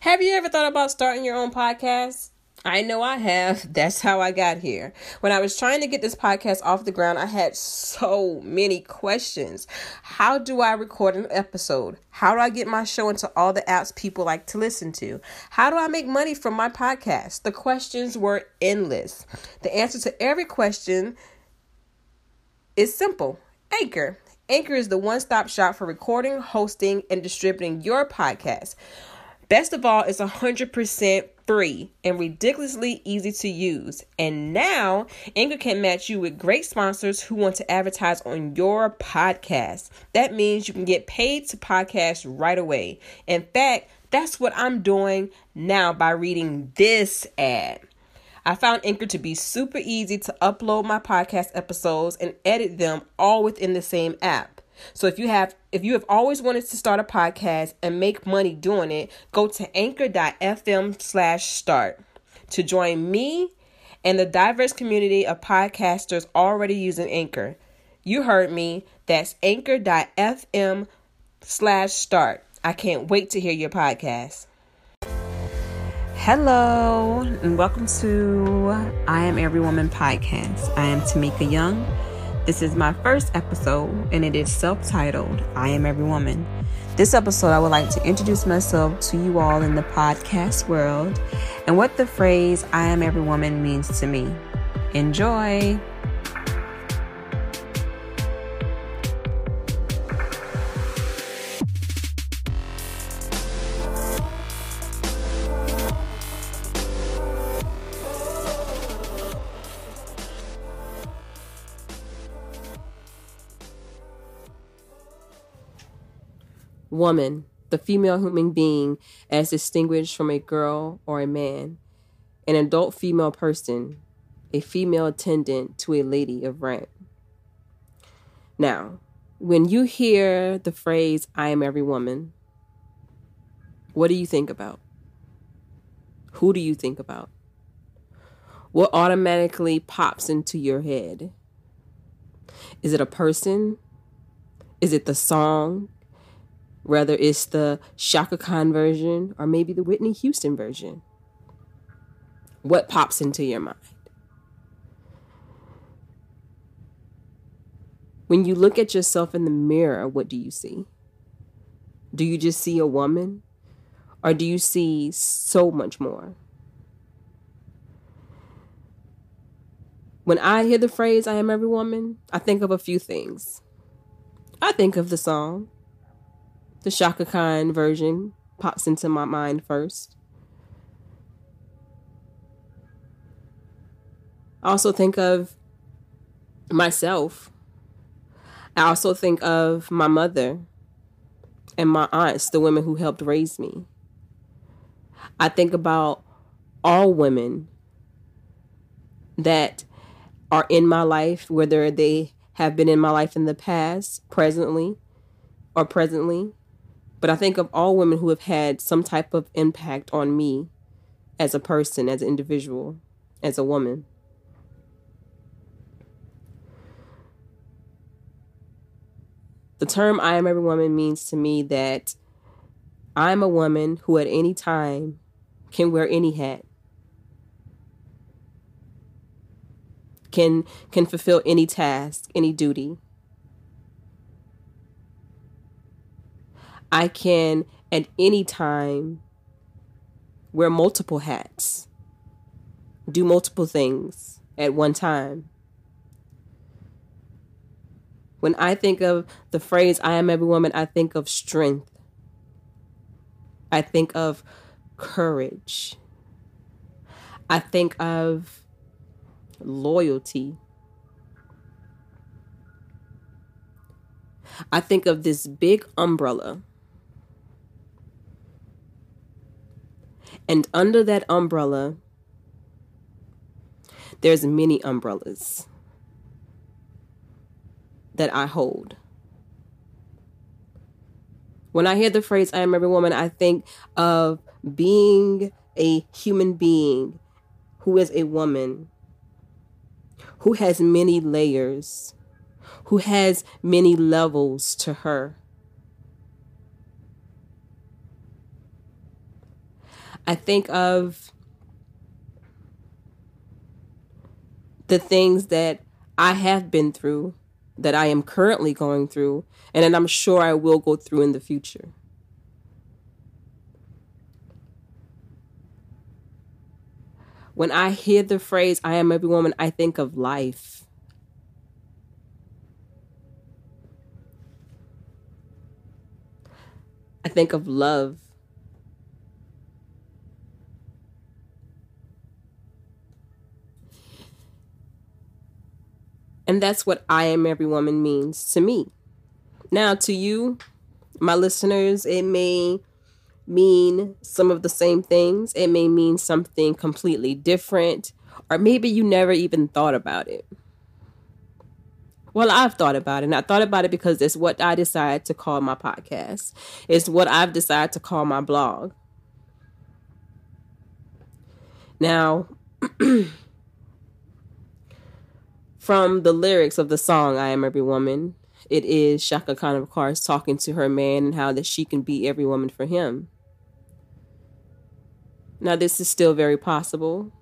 Have you ever thought about starting your own podcast? I know I have. That's how I got here. When I was trying to get this podcast off the ground, I had so many questions. How do I record an episode? How do I get my show into all the apps people like to listen to? How do I make money from my podcast? The questions were endless. The answer to every question is simple Anchor. Anchor is the one stop shop for recording, hosting, and distributing your podcast. Best of all, it's 100% free and ridiculously easy to use. And now, Anchor can match you with great sponsors who want to advertise on your podcast. That means you can get paid to podcast right away. In fact, that's what I'm doing now by reading this ad. I found Anchor to be super easy to upload my podcast episodes and edit them all within the same app. So if you have if you have always wanted to start a podcast and make money doing it, go to anchor.fm slash start to join me and the diverse community of podcasters already using Anchor. You heard me. That's anchor.fm slash start. I can't wait to hear your podcast. Hello, and welcome to I Am Every Woman podcast. I am Tamika Young this is my first episode, and it is self titled I Am Every Woman. This episode, I would like to introduce myself to you all in the podcast world and what the phrase I Am Every Woman means to me. Enjoy! Woman, the female human being, as distinguished from a girl or a man, an adult female person, a female attendant to a lady of rank. Now, when you hear the phrase, I am every woman, what do you think about? Who do you think about? What automatically pops into your head? Is it a person? Is it the song? Whether it's the Chaka Khan version or maybe the Whitney Houston version. What pops into your mind? When you look at yourself in the mirror, what do you see? Do you just see a woman? Or do you see so much more? When I hear the phrase, I am every woman, I think of a few things. I think of the song, the Chaka Khan version pops into my mind first. I also think of myself. I also think of my mother and my aunts, the women who helped raise me. I think about all women that are in my life, whether they have been in my life in the past, presently, or presently. But I think of all women who have had some type of impact on me as a person, as an individual, as a woman. The term I am every woman means to me that I'm a woman who at any time can wear any hat. Can can fulfill any task, any duty. I can at any time wear multiple hats, do multiple things at one time. When I think of the phrase, I am every woman, I think of strength. I think of courage. I think of loyalty. I think of this big umbrella And under that umbrella, there's many umbrellas that I hold. When I hear the phrase I am every woman, I think of being a human being who is a woman, who has many layers, who has many levels to her. I think of the things that I have been through, that I am currently going through, and that I'm sure I will go through in the future. When I hear the phrase, I am every woman, I think of life. I think of love. And that's what I am every woman means to me. Now, to you, my listeners, it may mean some of the same things, it may mean something completely different, or maybe you never even thought about it. Well, I've thought about it, and I thought about it because it's what I decided to call my podcast. It's what I've decided to call my blog. Now, from the lyrics of the song I Am Every Woman, it is Chaka Khan, of course, talking to her man and how that she can be every woman for him. Now, this is still very possible,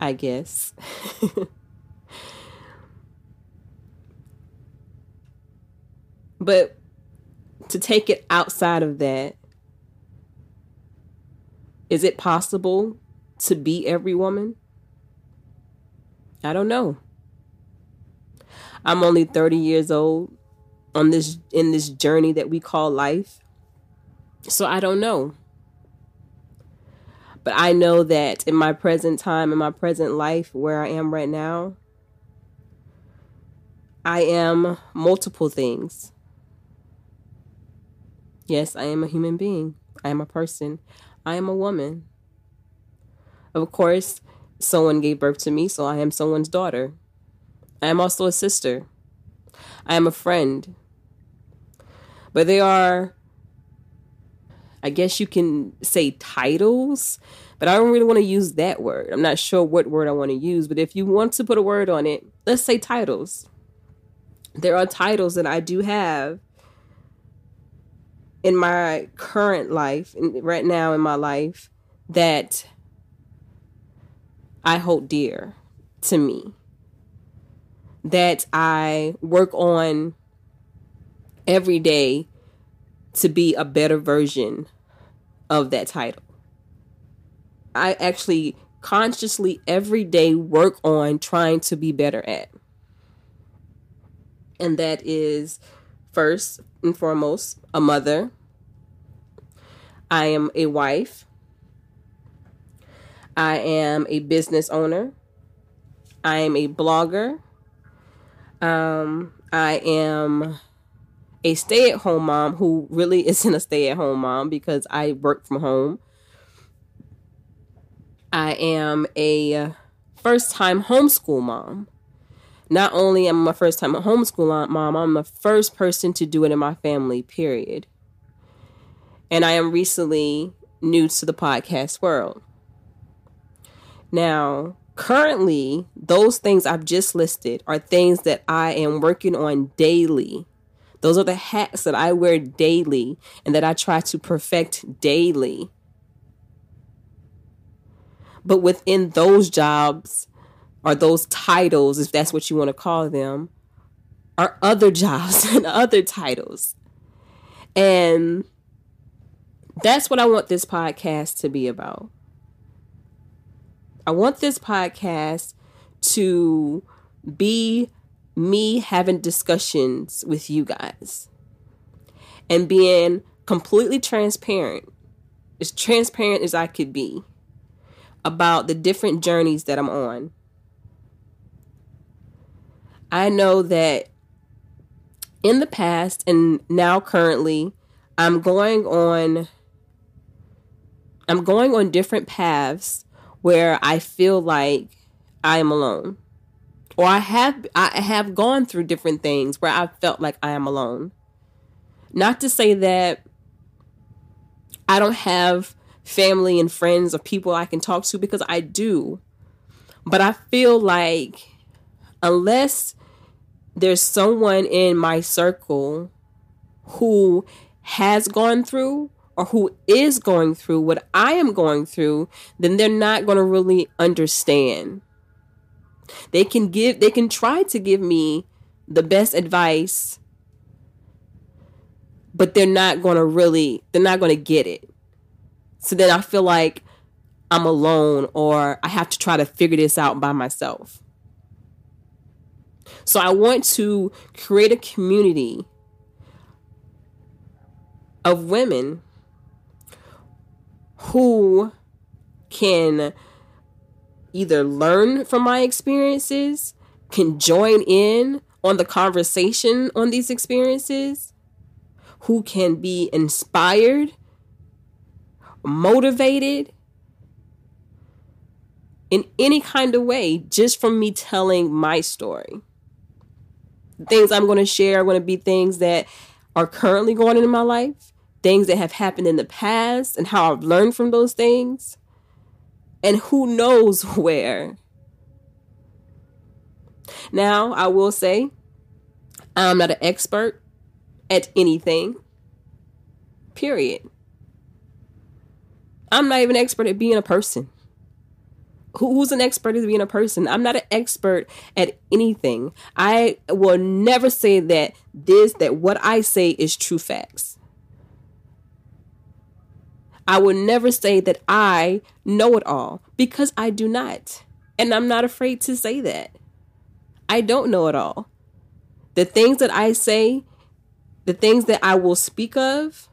I guess. but to take it outside of that, is it possible to be every woman? I don't know. I'm only 30 years old on this in this journey that we call life. So I don't know. But I know that in my present time, in my present life, where I am right now, I am multiple things. Yes, I am a human being. I am a person. I am a woman. Of course, someone gave birth to me, so I am someone's daughter. I am also a sister. I am a friend. But they are I guess you can say titles, but I don't really want to use that word. I'm not sure what word I want to use, but if you want to put a word on it, let's say titles. There are titles that I do have in my current life, right now in my life, that I hold dear to me. That I work on every day to be a better version of that title. I actually consciously every day work on trying to be better at. And that is first and foremost a mother. I am a wife. I am a business owner. I am a blogger. Um, I am a stay at home mom who really isn't a stay at home mom because I work from home. I am a first time homeschool mom. Not only am I a first time homeschool mom, I'm the first person to do it in my family, period. And I am recently new to the podcast world. Now, currently, those things I've just listed are things that I am working on daily those are the hats that I wear daily and that I try to perfect daily. But within those jobs or those titles, if that's what you want to call them, are other jobs and other titles. And that's what I want this podcast to be about. I want this podcast to be me having discussions with you guys and being completely transparent, as transparent as I could be about the different journeys that I'm on. I know that in the past and now currently, I'm going on I'm going on different paths where I feel like I am alone or I have I have gone through different things where I felt like I am alone. Not to say that I don't have family and friends or people I can talk to because I do. But I feel like unless there's someone in my circle who has gone through or who is going through what I am going through, then they're not going to really understand. They can give they can try to give me the best advice, but they're not going to really they're not going to get it. So then I feel like I'm alone or I have to try to figure this out by myself. So I want to create a community of women who can either learn from my experiences, can join in on the conversation on these experiences, who can be inspired, motivated in any kind of way just from me telling my story. The things I'm going to share are going to be things that are currently going on in my life, things that have happened in the past, and how I've learned from those things, and who knows where. Now, I will say, I'm not an expert at anything, period. I'm not even an expert at being a person. Who's an expert at being a person? I'm not an expert at anything. I will never say that this that what i say is true facts i will never say that i know it all because i do not. And i'm not afraid to say that. I don't know it all. The things that i say the things that i will speak of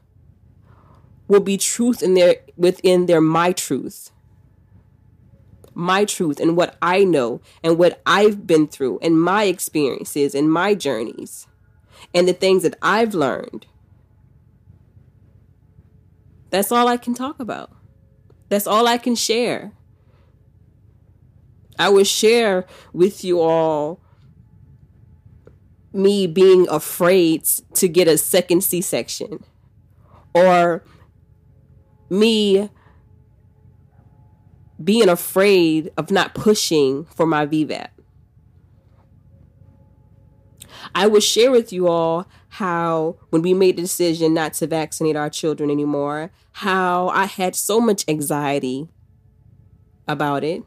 will be truth in their within their my truth. My truth and what I know and what I've been through and my experiences and my journeys and the things that I've learned. That's all I can talk about. That's all I can share. I would share with you all me being afraid to get a second C section or me being afraid of not pushing for my VBAC. I will share with you all how, when we made the decision not to vaccinate our children anymore, how I had so much anxiety about it.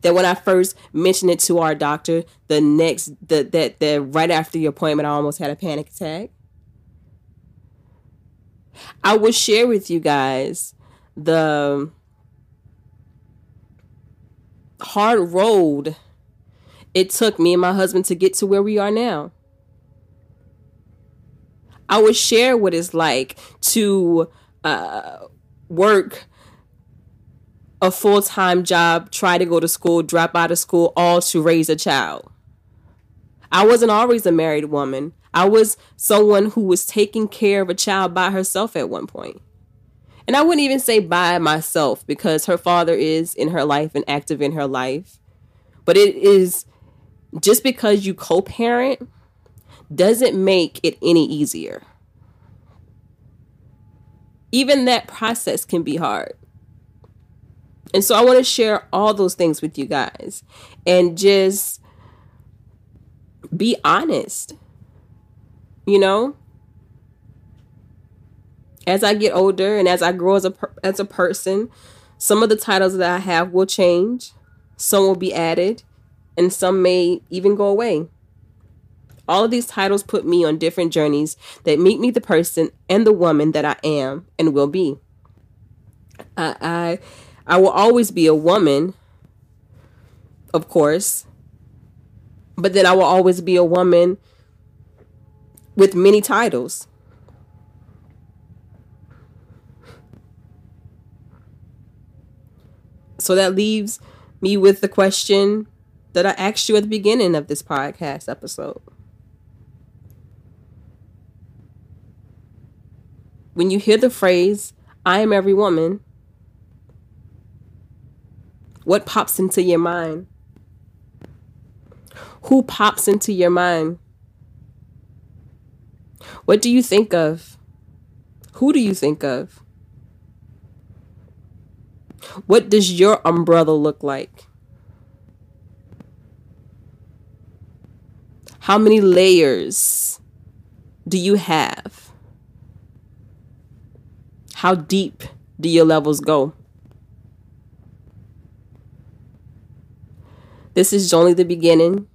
That when I first mentioned it to our doctor, the next, the, that, that right after the appointment, I almost had a panic attack. I will share with you guys the hard road it took me and my husband to get to where we are now. I would share what it's like to uh, work a full time job, try to go to school, drop out of school, all to raise a child. I wasn't always a married woman. I was someone who was taking care of a child by herself at one point. And I wouldn't even say by myself because her father is in her life and active in her life. But it is just because you co parent doesn't make it any easier. Even that process can be hard. And so I want to share all those things with you guys and just be honest. You know, as I get older and as I grow as a as a person, some of the titles that I have will change, some will be added, and some may even go away. All of these titles put me on different journeys that make me the person and the woman that I am and will be. I I, I will always be a woman, of course, but then I will always be a woman with many titles. So that leaves me with the question that I asked you at the beginning of this podcast episode. When you hear the phrase, I am every woman, what pops into your mind? Who pops into your mind? What do you think of? Who do you think of? What does your umbrella look like? How many layers do you have? How deep do your levels go? This is only the beginning.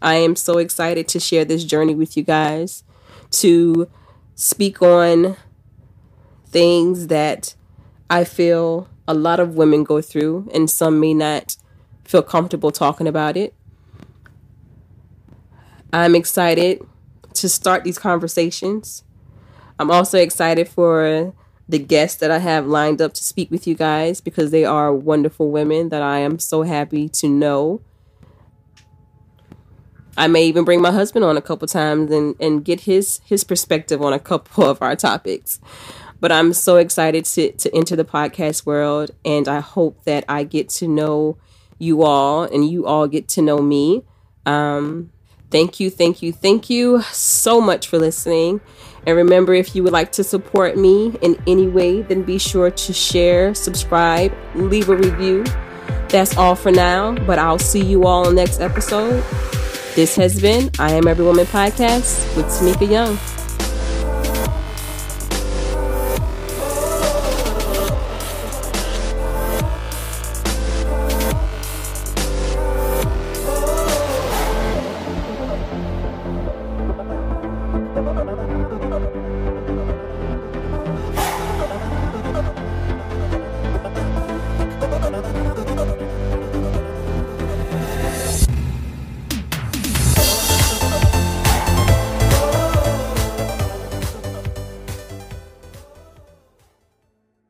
I am so excited to share this journey with you guys, to speak on things that I feel a lot of women go through, and some may not feel comfortable talking about it. I'm excited to start these conversations. I'm also excited for the guests that I have lined up to speak with you guys because they are wonderful women that I am so happy to know. I may even bring my husband on a couple times and, and get his his perspective on a couple of our topics. But I'm so excited to, to enter the podcast world and I hope that I get to know you all and you all get to know me. Um, Thank you, thank you, thank you so much for listening. And remember, if you would like to support me in any way, then be sure to share, subscribe, leave a review. That's all for now, but I'll see you all on next episode. This has been I Am Every Woman podcast with Tamika Young.